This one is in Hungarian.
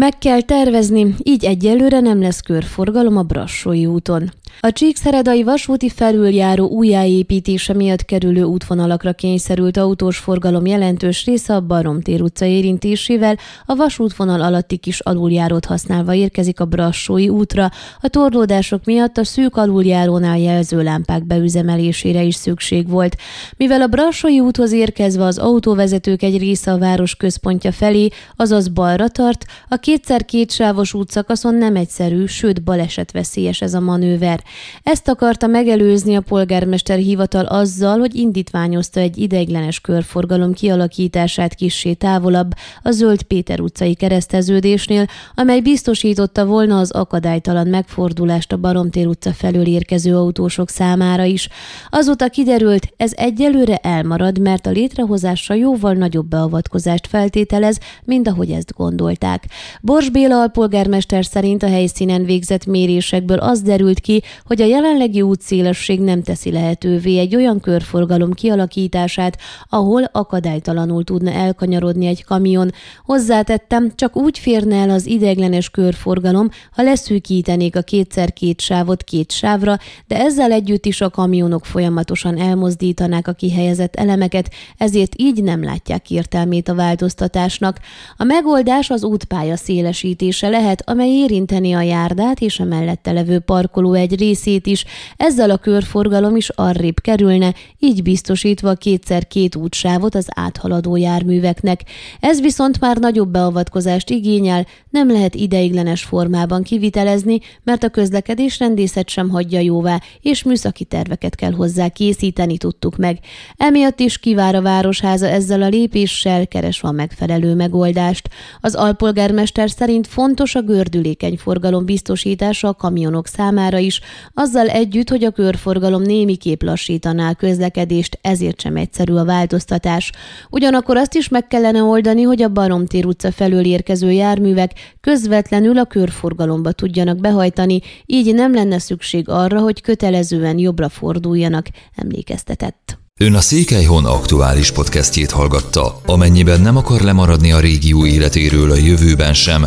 Meg kell tervezni, így egyelőre nem lesz körforgalom a Brassói úton. A Csíkszeredai vasúti felüljáró újjáépítése miatt kerülő útvonalakra kényszerült autós forgalom jelentős része a Baromtér utca érintésével a vasútvonal alatti kis aluljárót használva érkezik a Brassói útra. A torlódások miatt a szűk aluljárónál jelző lámpák beüzemelésére is szükség volt. Mivel a Brassói úthoz érkezve az autóvezetők egy része a város központja felé, azaz balra tart, a kétszer kétsávos útszakaszon nem egyszerű, sőt balesetveszélyes ez a manőver. Ezt akarta megelőzni a polgármester hivatal azzal, hogy indítványozta egy ideiglenes körforgalom kialakítását kissé távolabb a Zöld Péter utcai kereszteződésnél, amely biztosította volna az akadálytalan megfordulást a Baromtér utca felől érkező autósok számára is. Azóta kiderült, ez egyelőre elmarad, mert a létrehozásra jóval nagyobb beavatkozást feltételez, mint ahogy ezt gondolták. Bors Béla alpolgármester szerint a helyszínen végzett mérésekből az derült ki, hogy a jelenlegi útszélesség nem teszi lehetővé egy olyan körforgalom kialakítását, ahol akadálytalanul tudna elkanyarodni egy kamion. Hozzátettem, csak úgy férne el az ideiglenes körforgalom, ha leszűkítenék a kétszer két sávot két sávra, de ezzel együtt is a kamionok folyamatosan elmozdítanák a kihelyezett elemeket, ezért így nem látják értelmét a változtatásnak. A megoldás az útpálya szélesítése lehet, amely érinteni a járdát és a mellette levő parkoló egy részét is, ezzel a körforgalom is arrébb kerülne, így biztosítva kétszer két útsávot az áthaladó járműveknek. Ez viszont már nagyobb beavatkozást igényel, nem lehet ideiglenes formában kivitelezni, mert a közlekedés rendészet sem hagyja jóvá, és műszaki terveket kell hozzá készíteni, tudtuk meg. Emiatt is kivár a Városháza ezzel a lépéssel, keresve a megfelelő megoldást. Az alpolgármester szerint fontos a gördülékeny forgalom biztosítása a kamionok számára is, azzal együtt, hogy a körforgalom némiképp lassítaná a közlekedést, ezért sem egyszerű a változtatás. Ugyanakkor azt is meg kellene oldani, hogy a Baromtér utca felől érkező járművek közvetlenül a körforgalomba tudjanak behajtani, így nem lenne szükség arra, hogy kötelezően jobbra forduljanak, emlékeztetett. Ön a Székelyhon aktuális podcastjét hallgatta. Amennyiben nem akar lemaradni a régió életéről a jövőben sem,